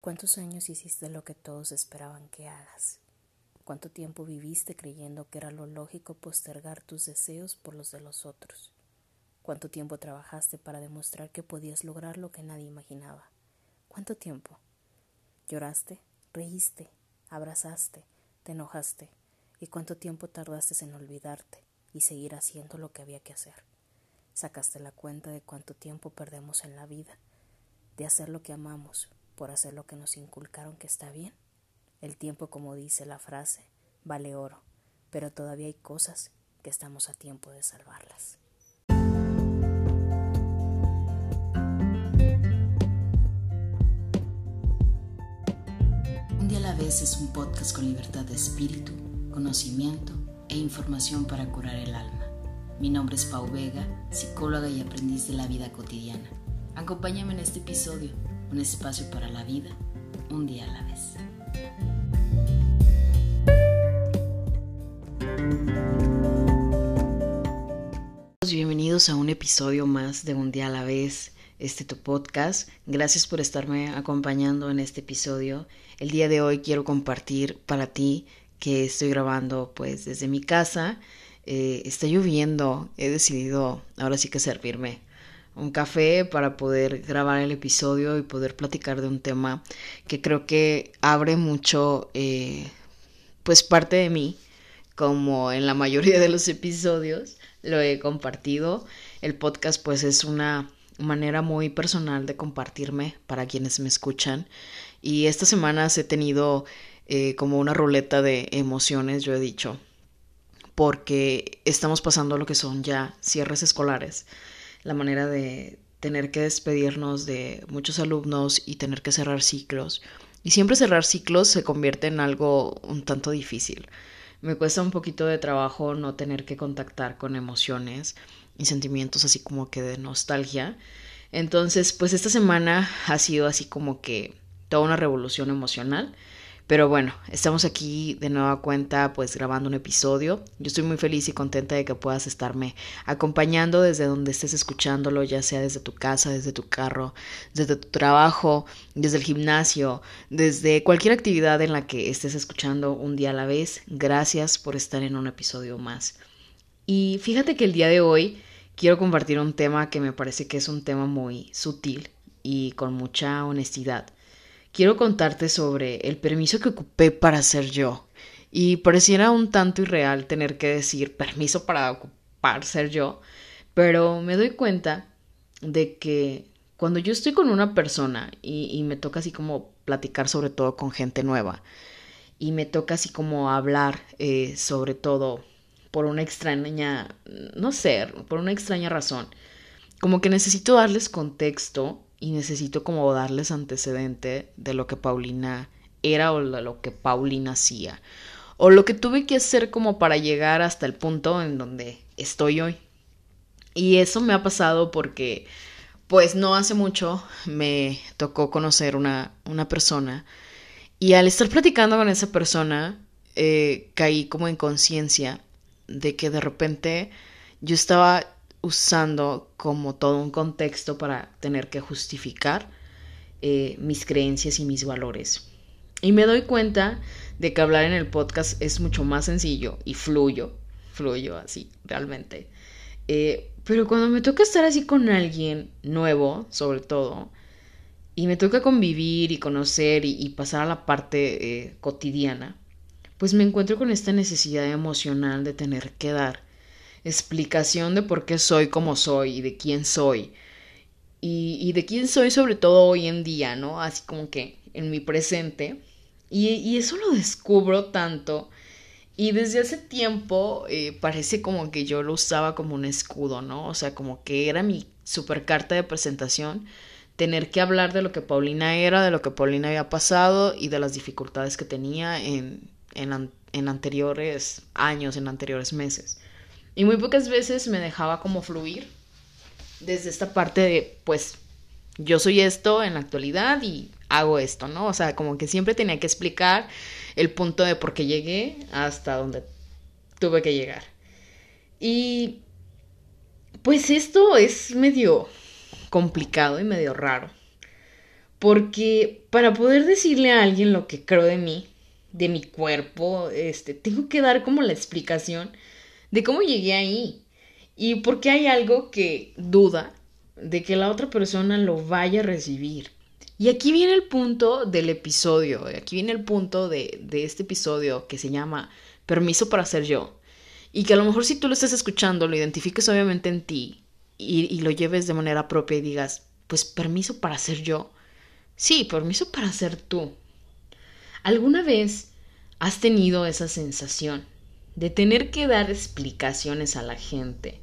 ¿Cuántos años hiciste lo que todos esperaban que hagas? ¿Cuánto tiempo viviste creyendo que era lo lógico postergar tus deseos por los de los otros? ¿Cuánto tiempo trabajaste para demostrar que podías lograr lo que nadie imaginaba? ¿Cuánto tiempo? ¿Lloraste? ¿Reíste? ¿Abrazaste? ¿Te enojaste? ¿Y cuánto tiempo tardaste en olvidarte y seguir haciendo lo que había que hacer? ¿Sacaste la cuenta de cuánto tiempo perdemos en la vida? De hacer lo que amamos por hacer lo que nos inculcaron que está bien. El tiempo, como dice la frase, vale oro, pero todavía hay cosas que estamos a tiempo de salvarlas. Un día a la vez es un podcast con libertad de espíritu, conocimiento e información para curar el alma. Mi nombre es Pau Vega, psicóloga y aprendiz de la vida cotidiana. Acompáñame en este episodio un espacio para la vida, un día a la vez. Bienvenidos a un episodio más de Un día a la vez, este tu podcast. Gracias por estarme acompañando en este episodio. El día de hoy quiero compartir para ti que estoy grabando pues desde mi casa. Eh, está lloviendo, he decidido ahora sí que servirme un café para poder grabar el episodio y poder platicar de un tema que creo que abre mucho eh, pues parte de mí como en la mayoría de los episodios lo he compartido. El podcast pues es una manera muy personal de compartirme para quienes me escuchan. Y estas semanas he tenido eh, como una ruleta de emociones yo he dicho porque estamos pasando lo que son ya cierres escolares la manera de tener que despedirnos de muchos alumnos y tener que cerrar ciclos. Y siempre cerrar ciclos se convierte en algo un tanto difícil. Me cuesta un poquito de trabajo no tener que contactar con emociones y sentimientos así como que de nostalgia. Entonces, pues esta semana ha sido así como que toda una revolución emocional pero bueno, estamos aquí de nueva cuenta pues grabando un episodio. Yo estoy muy feliz y contenta de que puedas estarme acompañando desde donde estés escuchándolo, ya sea desde tu casa, desde tu carro, desde tu trabajo, desde el gimnasio, desde cualquier actividad en la que estés escuchando un día a la vez. Gracias por estar en un episodio más. Y fíjate que el día de hoy quiero compartir un tema que me parece que es un tema muy sutil y con mucha honestidad quiero contarte sobre el permiso que ocupé para ser yo. Y pareciera un tanto irreal tener que decir permiso para ocupar ser yo, pero me doy cuenta de que cuando yo estoy con una persona y, me toca así como platicar sobre todo con gente nueva y me toca así como hablar eh, sobre todo por una extraña, no sé, por una extraña razón, como que necesito darles contexto y necesito como darles antecedente de lo que Paulina era o de lo que Paulina hacía o lo que tuve que hacer como para llegar hasta el punto en donde estoy hoy. Y eso me ha pasado porque pues no hace mucho me tocó conocer una, una persona y al estar platicando con esa persona eh, caí como en conciencia de que de repente yo estaba usando como todo un contexto para tener que justificar eh, mis creencias y mis valores. Y me doy cuenta de que hablar en el podcast es mucho más sencillo y fluyo, fluyo así, realmente. Eh, pero cuando me toca estar así con alguien nuevo, sobre todo, y me toca convivir y conocer y, pasar a la parte eh, cotidiana, pues me encuentro con esta necesidad emocional de tener que dar explicación de por qué soy como soy y de quién soy. Y, de quién soy sobre todo hoy en día, ¿no? Así como que en mi presente. Y, eso lo descubro tanto. Y desde hace tiempo eh, parece como que yo lo usaba como un escudo, ¿no? O sea, como que era mi super carta de presentación tener que hablar de lo que Paulina era, de lo que Paulina había pasado y de las dificultades que tenía en, en anteriores años, en anteriores meses. Y muy pocas veces me dejaba como fluir desde esta parte de, pues, yo soy esto en la actualidad y hago esto, ¿no? O sea, como que siempre tenía que explicar el punto de por qué llegué hasta donde tuve que llegar. Y pues esto es medio complicado y medio raro. Porque para poder decirle a alguien lo que creo de mí, de mi cuerpo, este, tengo que dar como la explicación de cómo llegué ahí. Y porque hay algo que duda de que la otra persona lo vaya a recibir. Y aquí viene el punto del episodio, aquí viene el punto de, de este episodio que se llama Permiso para ser yo. Y que a lo mejor si tú lo estás escuchando, lo identifiques obviamente en ti y, y lo lleves de manera propia y digas, pues permiso para ser yo. Sí, permiso para ser tú. ¿Alguna vez has tenido esa sensación de tener que dar explicaciones a la gente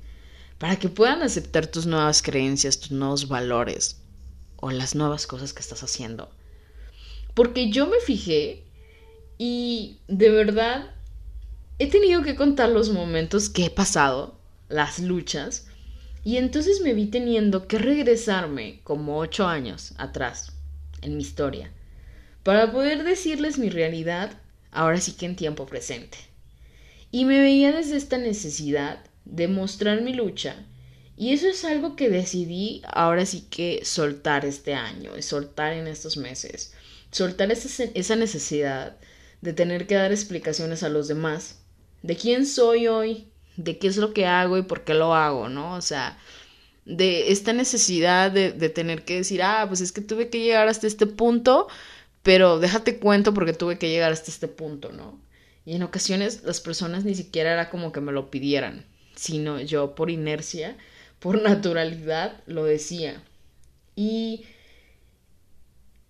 para que puedan aceptar tus nuevas creencias, tus nuevos valores o las nuevas cosas que estás haciendo? Porque yo me fijé y de verdad he tenido que contar los momentos que he pasado, las luchas, y entonces me vi teniendo que regresarme como ocho años atrás en mi historia, para poder decirles mi realidad, ahora sí que en tiempo presente. Y me veía desde esta necesidad de mostrar mi lucha, y eso es algo que decidí ahora sí que soltar este año, soltar en estos meses, soltar esa, esa necesidad de tener que dar explicaciones a los demás de quién soy hoy, de qué es lo que hago y por qué lo hago, ¿no? O sea, de esta necesidad de, de, tener que decir, ah, pues es que tuve que llegar hasta este punto, pero déjate cuento porque tuve que llegar hasta este punto, ¿no? Y en ocasiones las personas ni siquiera era como que me lo pidieran, sino yo por inercia, por naturalidad, lo decía. Y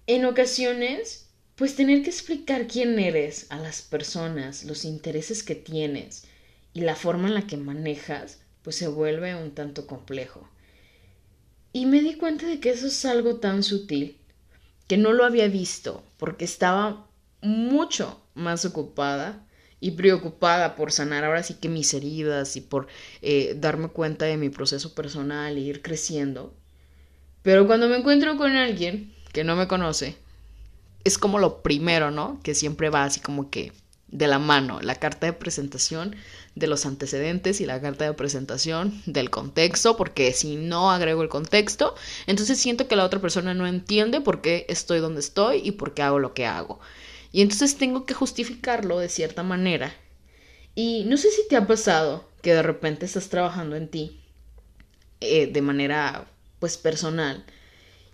en ocasiones pues tener que explicar quién eres a las personas, los intereses que tienes y la forma en la que manejas, pues se vuelve un tanto complejo. Y me di cuenta de que eso es algo tan sutil que no lo había visto porque estaba mucho más ocupada y preocupada por sanar ahora sí que mis heridas y por eh, darme cuenta de mi proceso personal e ir creciendo. Pero cuando me encuentro con alguien que no me conoce, es como lo primero, ¿no? Que siempre va así como que de la mano, la carta de presentación de los antecedentes y la carta de presentación del contexto, porque si no agrego el contexto, entonces siento que la otra persona no entiende por qué estoy donde estoy y por qué hago lo que hago. Y entonces tengo que justificarlo de cierta manera. Y no sé si te ha pasado que de repente estás trabajando en ti eh, de manera pues personal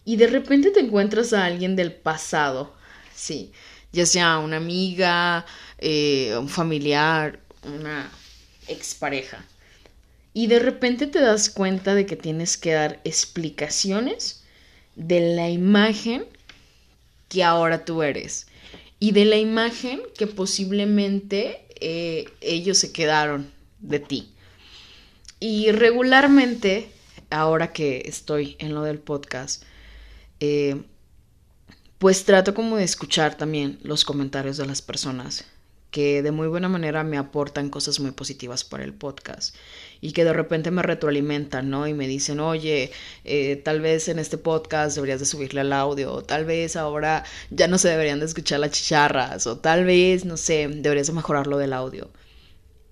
y de repente te encuentras a alguien del pasado sí, ya sea una amiga, eh, un familiar, una expareja. Y de repente te das cuenta de que tienes que dar explicaciones de la imagen que ahora tú eres y de la imagen que posiblemente eh, ellos se quedaron de ti. Y regularmente, ahora que estoy en lo del podcast, eh, pues trato como de escuchar también los comentarios de las personas que de muy buena manera me aportan cosas muy positivas para el podcast y que de repente me retroalimentan, ¿no? Y me dicen, oye, eh, tal vez en este podcast deberías de subirle al audio, o tal vez ahora ya no se deberían de escuchar las chicharras, o tal vez, no sé, deberías de mejorar lo del audio.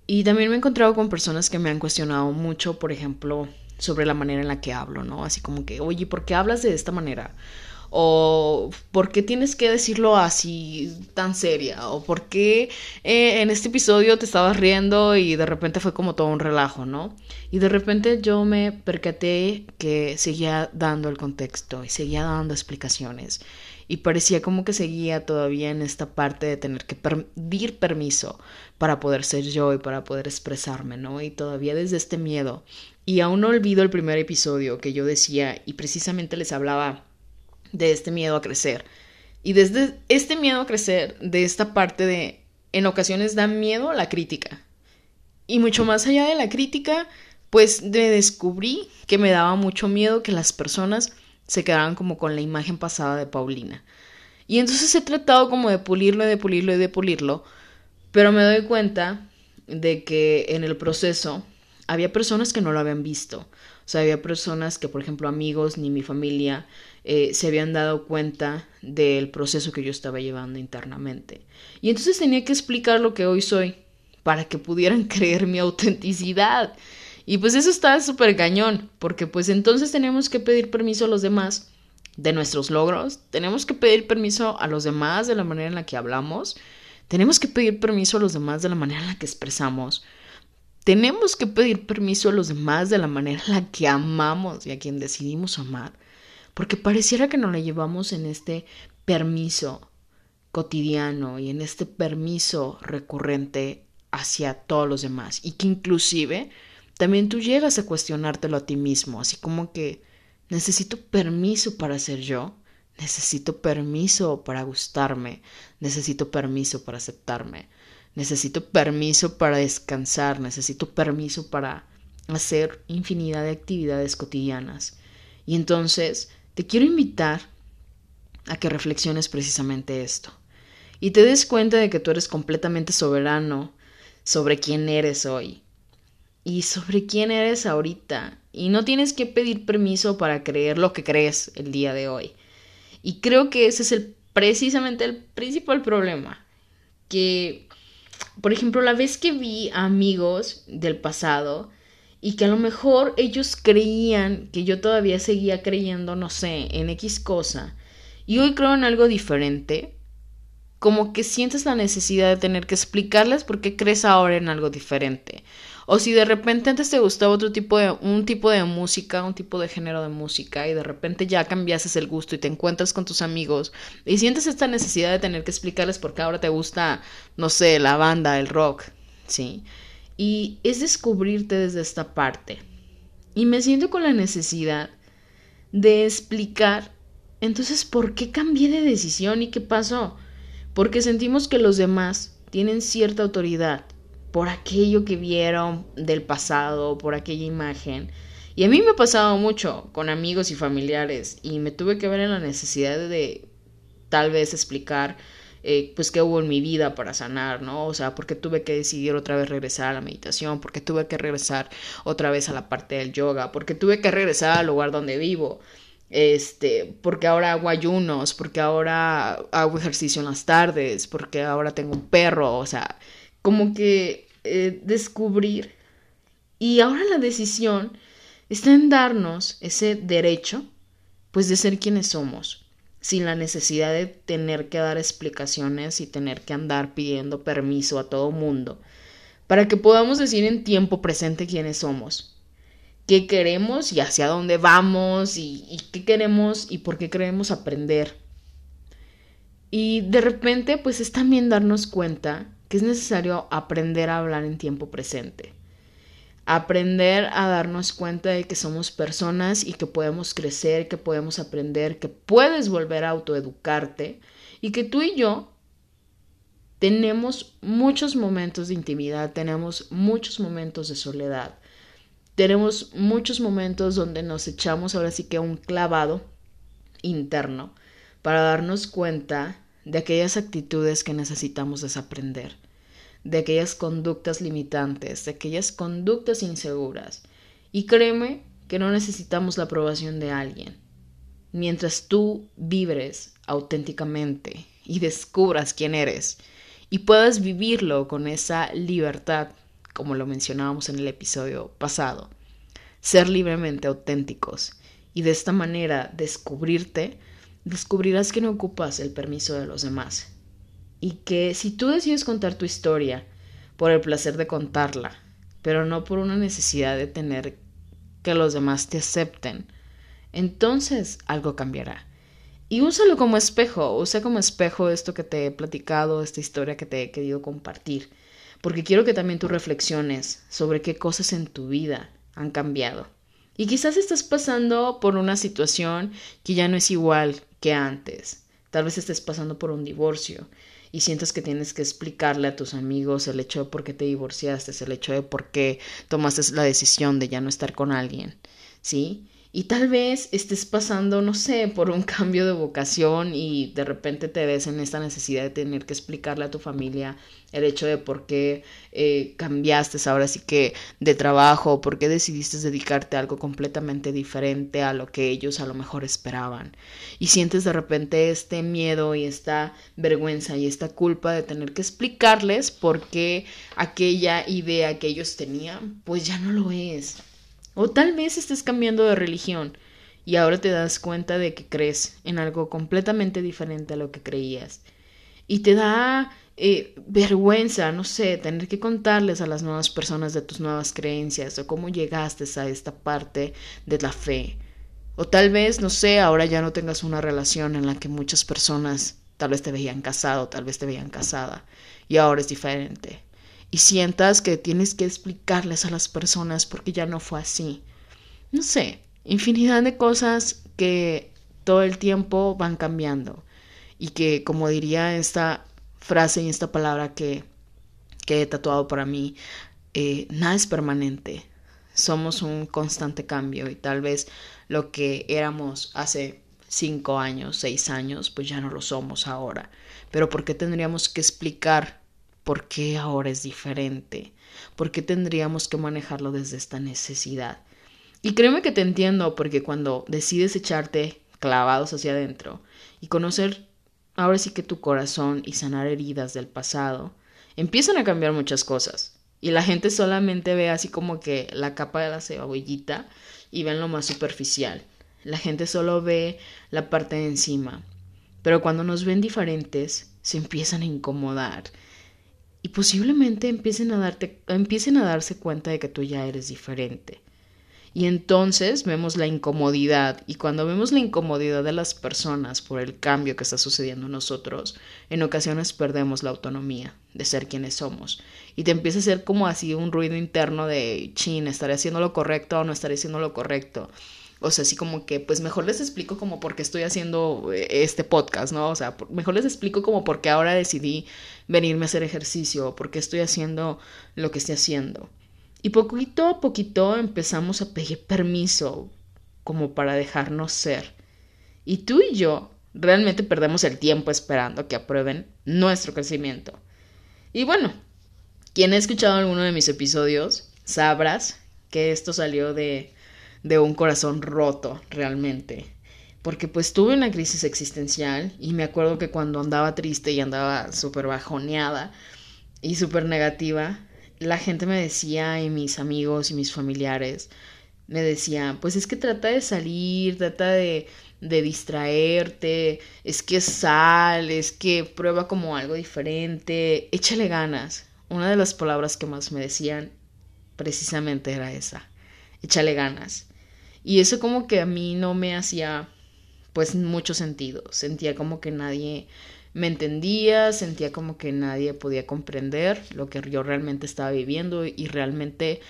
Y también me he encontrado con personas que me han cuestionado mucho, por ejemplo, sobre la manera en la que hablo, ¿no? Así como que, oye, ¿por qué hablas de esta manera? O por qué tienes que decirlo así tan seria o por qué eh, en este episodio te estabas riendo y de repente fue como todo un relajo, ¿no? Y de repente yo me percaté que seguía dando el contexto y seguía dando explicaciones y parecía como que seguía todavía en esta parte de tener que pedir permiso para poder ser yo y para poder expresarme, ¿no? Y todavía desde este miedo. Y aún olvido el primer episodio que yo decía y precisamente les hablaba de este miedo a crecer. Y desde este miedo a crecer, de esta parte de, en ocasiones da miedo a la crítica. Y mucho más allá de la crítica, pues me descubrí que me daba mucho miedo que las personas se quedaran como con la imagen pasada de Paulina. Y entonces he tratado como de pulirlo y de pulirlo y de pulirlo, pero me doy cuenta de que en el proceso había personas que no lo habían visto. O sea, había personas que, por ejemplo, amigos ni mi familia eh, se habían dado cuenta del proceso que yo estaba llevando internamente. Y entonces tenía que explicar lo que hoy soy para que pudieran creer mi autenticidad. Y pues eso está súper cañón, porque pues entonces tenemos que pedir permiso a los demás de nuestros logros, tenemos que pedir permiso a los demás de la manera en la que hablamos, tenemos que pedir permiso a los demás de la manera en la que expresamos, tenemos que pedir permiso a los demás de la manera en la que amamos y a quien decidimos amar, porque pareciera que nos la llevamos en este permiso cotidiano y en este permiso recurrente hacia todos los demás y que inclusive también tú llegas a cuestionártelo a ti mismo, así como que necesito permiso para ser yo, necesito permiso para gustarme, necesito permiso para aceptarme, necesito permiso para descansar, necesito permiso para hacer infinidad de actividades cotidianas. Y entonces te quiero invitar a que reflexiones precisamente esto y te des cuenta de que tú eres completamente soberano sobre quién eres hoy y sobre quién eres ahorita. Y no tienes que pedir permiso para creer lo que crees el día de hoy. Y creo que ese es el, precisamente el principal problema. Que, por ejemplo, la vez que vi a amigos del pasado y que a lo mejor ellos creían que yo todavía seguía creyendo, no sé, en X cosa, y hoy creo en algo diferente, como que sientes la necesidad de tener que explicarles por qué crees ahora en algo diferente. O si de repente antes te gustaba otro tipo de, un tipo de música, un tipo de género de música, y de repente ya cambiases el gusto y te encuentras con tus amigos y sientes esta necesidad de tener que explicarles por qué ahora te gusta, no sé, la banda, el rock, ¿sí? Y es descubrirte desde esta parte. Y me siento con la necesidad de explicar, entonces, ¿por qué cambié de decisión y qué pasó? porque sentimos que los demás tienen cierta autoridad por aquello que vieron del pasado, por aquella imagen. Y a mí me ha pasado mucho con amigos y familiares y me tuve que ver en la necesidad de tal vez explicar eh, pues qué hubo en mi vida para sanar, ¿no? O sea, porque tuve que decidir otra vez regresar a la meditación, porque tuve que regresar otra vez a la parte del yoga, porque tuve que regresar al lugar donde vivo este, porque ahora hago ayunos, porque ahora hago ejercicio en las tardes, porque ahora tengo un perro, o sea, como que eh, descubrir. Y ahora la decisión está en darnos ese derecho, pues de ser quienes somos, sin la necesidad de tener que dar explicaciones y tener que andar pidiendo permiso a todo mundo, para que podamos decir en tiempo presente quiénes somos qué queremos y hacia dónde vamos y, qué queremos y por qué queremos aprender. Y de repente, pues es también darnos cuenta que es necesario aprender a hablar en tiempo presente. Aprender a darnos cuenta de que somos personas y que podemos crecer, que podemos aprender, que puedes volver a autoeducarte y que tú y yo tenemos muchos momentos de intimidad, tenemos muchos momentos de soledad, tenemos muchos momentos donde nos echamos ahora sí que un clavado interno para darnos cuenta de aquellas actitudes que necesitamos desaprender, de aquellas conductas limitantes, de aquellas conductas inseguras. Y créeme que no necesitamos la aprobación de alguien. Mientras tú vibres auténticamente y descubras quién eres y puedas vivirlo con esa libertad como lo mencionábamos en el episodio pasado, ser libremente auténticos y de esta manera descubrirte, descubrirás que no ocupas el permiso de los demás y que si tú decides contar tu historia por el placer de contarla, pero no por una necesidad de tener que los demás te acepten, entonces algo cambiará. Y úsalo como espejo, usa como espejo esto que te he platicado, esta historia que te he querido compartir porque quiero que también tú reflexiones sobre qué cosas en tu vida han cambiado. Y quizás estás pasando por una situación que ya no es igual que antes. Tal vez estés pasando por un divorcio y sientas que tienes que explicarle a tus amigos el hecho de por qué te divorciaste, el hecho de por qué tomaste la decisión de ya no estar con alguien, ¿sí? Y tal vez estés pasando, no sé, por un cambio de vocación y de repente te ves en esta necesidad de tener que explicarle a tu familia el hecho de por qué eh, cambiaste ahora sí que de trabajo, por qué decidiste dedicarte a algo completamente diferente a lo que ellos a lo mejor esperaban. Y sientes de repente este miedo y esta vergüenza y esta culpa de tener que explicarles por qué aquella idea que ellos tenían, pues ya no lo es o tal vez estés cambiando de religión y ahora te das cuenta de que crees en algo completamente diferente a lo que creías. Y te da eh, vergüenza, no sé, tener que contarles a las nuevas personas de tus nuevas creencias o cómo llegaste a esta parte de la fe. O tal vez, no sé, ahora ya no tengas una relación en la que muchas personas tal vez te veían casado, tal vez te veían casada y ahora es diferente. Y sientas que tienes que explicarles a las personas porque ya no fue así. No sé, infinidad de cosas que todo el tiempo van cambiando y que como diría esta frase y esta palabra que, que he tatuado para mí, eh, nada es permanente. Somos un constante cambio y tal vez lo que éramos hace cinco años, seis años, pues ya no lo somos ahora. Pero ¿por qué tendríamos que explicar por qué ahora es diferente? ¿Por qué tendríamos que manejarlo desde esta necesidad? Y créeme que te entiendo, porque cuando decides echarte clavados hacia adentro y conocer ahora sí que tu corazón y sanar heridas del pasado, empiezan a cambiar muchas cosas. Y la gente solamente ve así como que la capa de la cebollita y ven lo más superficial. La gente solo ve la parte de encima. Pero cuando nos ven diferentes, se empiezan a incomodar. Y posiblemente empiecen a, darte, empiecen a darse cuenta de que tú ya eres diferente. Y entonces vemos la incomodidad y cuando vemos la incomodidad de las personas por el cambio que está sucediendo en nosotros, en ocasiones perdemos la autonomía de ser quienes somos. Y te empieza a hacer como así un ruido interno de, chin, ¿estaré haciendo lo correcto o no estaré haciendo lo correcto? O sea, así como que, pues mejor les explico como por qué estoy haciendo eh, este podcast, ¿no? O sea, mejor les explico como por qué ahora decidí venirme a hacer ejercicio, por qué estoy haciendo lo que estoy haciendo. Y poquito a poquito empezamos a pedir permiso como para dejarnos ser. Y tú y yo realmente perdemos el tiempo esperando que aprueben nuestro crecimiento. Y bueno, quien ha escuchado alguno de mis episodios, sabrás que esto salió de, de un corazón roto realmente. Porque pues tuve una crisis existencial y me acuerdo que cuando andaba triste y andaba súper bajoneada y súper negativa, la gente me decía, y mis amigos y mis familiares me decían, pues es que trata de salir, trata de, de distraerte, es que sal, es que prueba como algo diferente, échale ganas. Una de las palabras que más me decían precisamente era esa, échale ganas. Y eso como que a mí no me hacía pues mucho sentido, sentía como que nadie me entendía, sentía como que nadie podía comprender lo que yo realmente estaba viviendo y realmente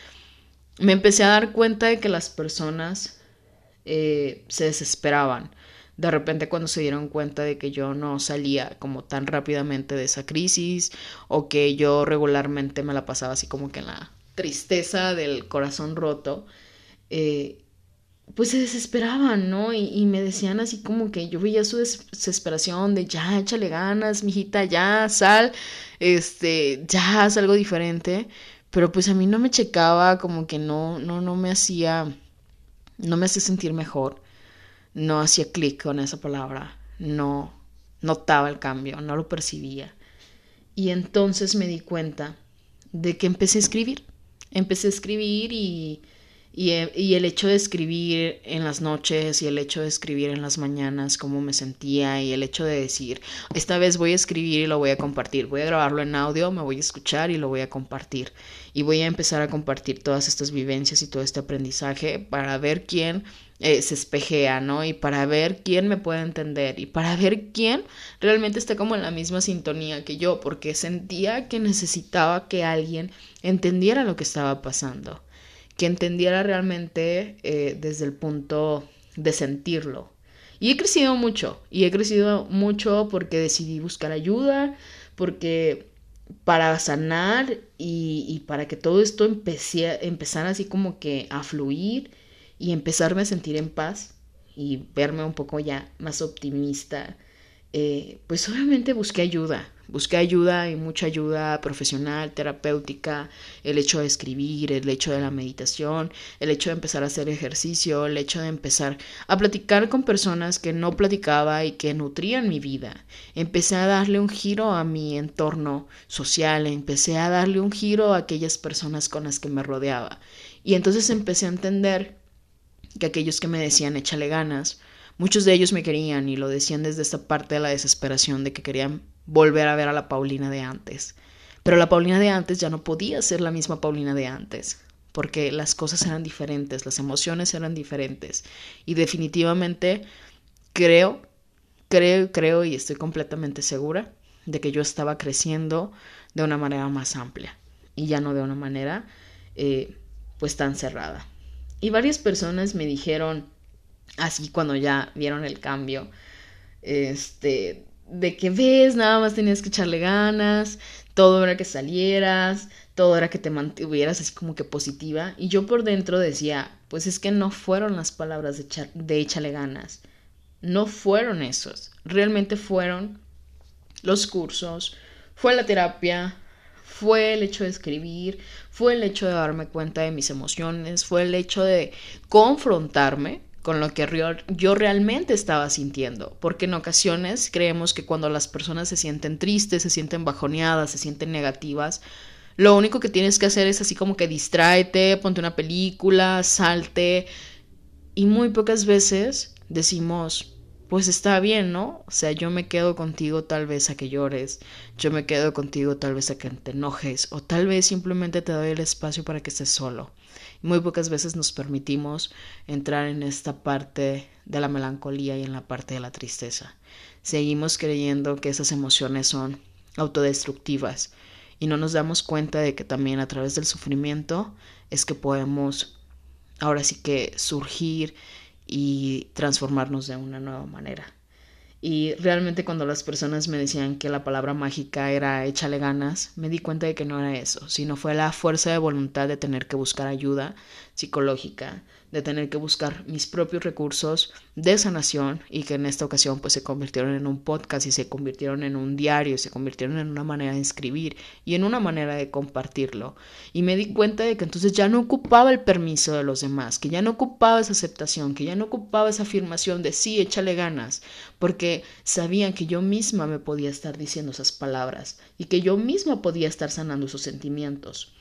me empecé a dar cuenta de que las personas eh, se desesperaban. De repente cuando se dieron cuenta de que yo no salía como tan rápidamente de esa crisis o que yo regularmente me la pasaba así como que en la tristeza del corazón roto, eh, pues se desesperaban, ¿no? Y, me decían así como que yo veía su desesperación de ya, échale ganas, mijita, ya, sal, este, ya, haz algo diferente. Pero pues a mí no me checaba, como que no, no, no me hacía, no me hacía sentir mejor. No hacía clic con esa palabra. No notaba el cambio, no lo percibía. Y entonces me di cuenta de que empecé a escribir. Empecé a escribir y eh, y, el hecho de escribir en las noches y el hecho de escribir en las mañanas cómo me sentía y el hecho de decir, esta vez voy a escribir y lo voy a compartir, voy a grabarlo en audio, me voy a escuchar y lo voy a compartir. Y voy a empezar a compartir todas estas vivencias y todo este aprendizaje para ver quién eh, se espejea, ¿no? Y para ver quién me puede entender y para ver quién realmente está como en la misma sintonía que yo, porque sentía que necesitaba que alguien entendiera lo que estaba pasando que entendiera realmente eh, desde el punto de sentirlo. Y he crecido mucho, y he crecido mucho porque decidí buscar ayuda, porque para sanar y, para que todo esto empecé, empezara así como que a fluir y empezarme a sentir en paz y verme un poco ya más optimista, eh, pues obviamente busqué ayuda, Busqué ayuda y mucha ayuda profesional, terapéutica, el hecho de escribir, el hecho de la meditación, el hecho de empezar a hacer ejercicio, el hecho de empezar a platicar con personas que no platicaba y que nutrían mi vida. Empecé a darle un giro a mi entorno social, empecé a darle un giro a aquellas personas con las que me rodeaba. Y entonces empecé a entender que aquellos que me decían échale ganas. Muchos de ellos me querían y lo decían desde esta parte de la desesperación de que querían volver a ver a la Paulina de antes. Pero la Paulina de antes ya no podía ser la misma Paulina de antes, porque las cosas eran diferentes, las emociones eran diferentes. Y definitivamente creo, creo, creo y estoy completamente segura de que yo estaba creciendo de una manera más amplia y ya no de una manera eh, pues tan cerrada. Y varias personas me dijeron, así cuando ya vieron el cambio, este, de que ves, nada más tenías que echarle ganas, todo era que salieras, todo era que te mantuvieras así como que positiva. Y yo por dentro decía, pues es que no fueron las palabras de, de échale ganas, no fueron esos, realmente fueron los cursos, fue la terapia, fue el hecho de escribir, fue el hecho de darme cuenta de mis emociones, fue el hecho de confrontarme con lo que yo realmente estaba sintiendo, porque en ocasiones creemos que cuando las personas se sienten tristes, se sienten bajoneadas, se sienten negativas, lo único que tienes que hacer es así como que distráete, ponte una película, salte, y muy pocas veces decimos, pues está bien, ¿no? O sea, yo me quedo contigo tal vez a que llores, yo me quedo contigo tal vez a que te enojes, o tal vez simplemente te doy el espacio para que estés solo. Muy pocas veces nos permitimos entrar en esta parte de la melancolía y en la parte de la tristeza. Seguimos creyendo que esas emociones son autodestructivas y no nos damos cuenta de que también a través del sufrimiento es que podemos ahora sí que surgir y transformarnos de una nueva manera. Y realmente cuando las personas me decían que la palabra mágica era échale ganas, me di cuenta de que no era eso, sino fue la fuerza de voluntad de tener que buscar ayuda psicológica, de tener que buscar mis propios recursos de sanación y que en esta ocasión pues se convirtieron en un podcast y se convirtieron en un diario, se convirtieron en una manera de escribir y en una manera de compartirlo. Y me di cuenta de que entonces ya no ocupaba el permiso de los demás, que ya no ocupaba esa aceptación, que ya no ocupaba esa afirmación de sí, échale ganas, porque sabían que yo misma me podía estar diciendo esas palabras y que yo misma podía estar sanando esos sentimientos.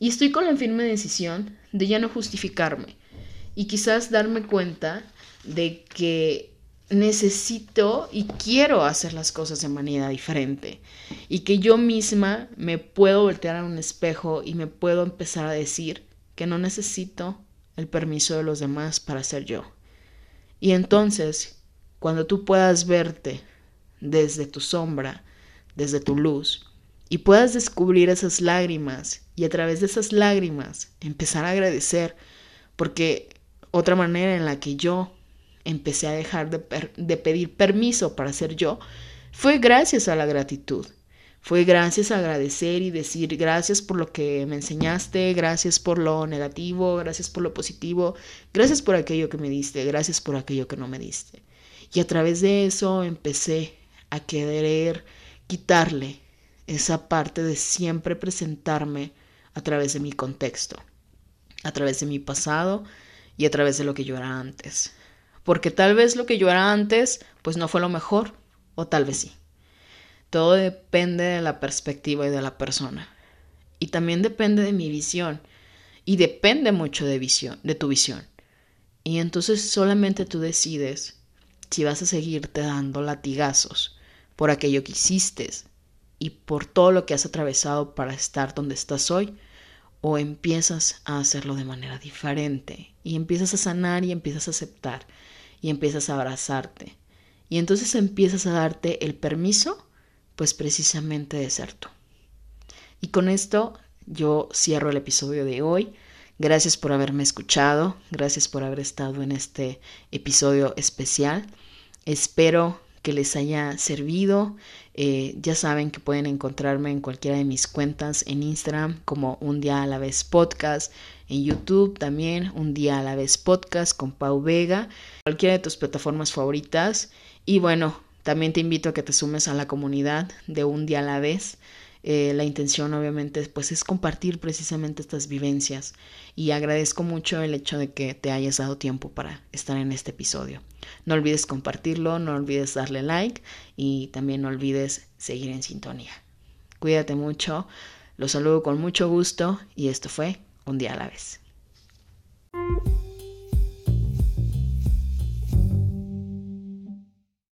Y estoy con la firme decisión de ya no justificarme, y quizás darme cuenta de que necesito y quiero hacer las cosas de manera diferente y que yo misma me puedo voltear a un espejo y me puedo empezar a decir que no necesito el permiso de los demás para ser yo. Y entonces, cuando tú puedas verte desde tu sombra, desde tu luz, y puedas descubrir esas lágrimas y a través de esas lágrimas empezar a agradecer, porque otra manera en la que yo empecé a dejar de, pedir permiso para ser yo fue gracias a la gratitud. Fue gracias a agradecer y decir gracias por lo que me enseñaste, gracias por lo negativo, gracias por lo positivo, gracias por aquello que me diste, gracias por aquello que no me diste. Y a través de eso empecé a querer quitarle esa parte de siempre presentarme a través de mi contexto, a través de mi pasado, y a través de lo que yo era antes. Porque tal vez lo que yo era antes, pues no fue lo mejor, o tal vez sí. Todo depende de la perspectiva y de la persona. Y también depende de mi visión. Y depende mucho de, visión, de tu visión. Y entonces solamente tú decides si vas a seguirte dando latigazos por aquello que hiciste y por todo lo que has atravesado para estar donde estás hoy, o empiezas a hacerlo de manera diferente y empiezas a sanar y empiezas a aceptar y empiezas a abrazarte y entonces empiezas a darte el permiso pues precisamente de ser tú. Y con esto yo cierro el episodio de hoy. Gracias por haberme escuchado, gracias por haber estado en este episodio especial. Espero que les haya servido. Eh, ya saben que pueden encontrarme en cualquiera de mis cuentas en Instagram como Un Día a la Vez Podcast, en YouTube también Un Día a la Vez Podcast con Pau Vega, cualquiera de tus plataformas favoritas. Y bueno, también te invito a que te sumes a la comunidad de Un Día a la Vez. Eh, la intención obviamente pues es compartir precisamente estas vivencias y agradezco mucho el hecho de que te hayas dado tiempo para estar en este episodio. No olvides compartirlo, no olvides darle like y también no olvides seguir en sintonía. Cuídate mucho, los saludo con mucho gusto y esto fue un día a la vez.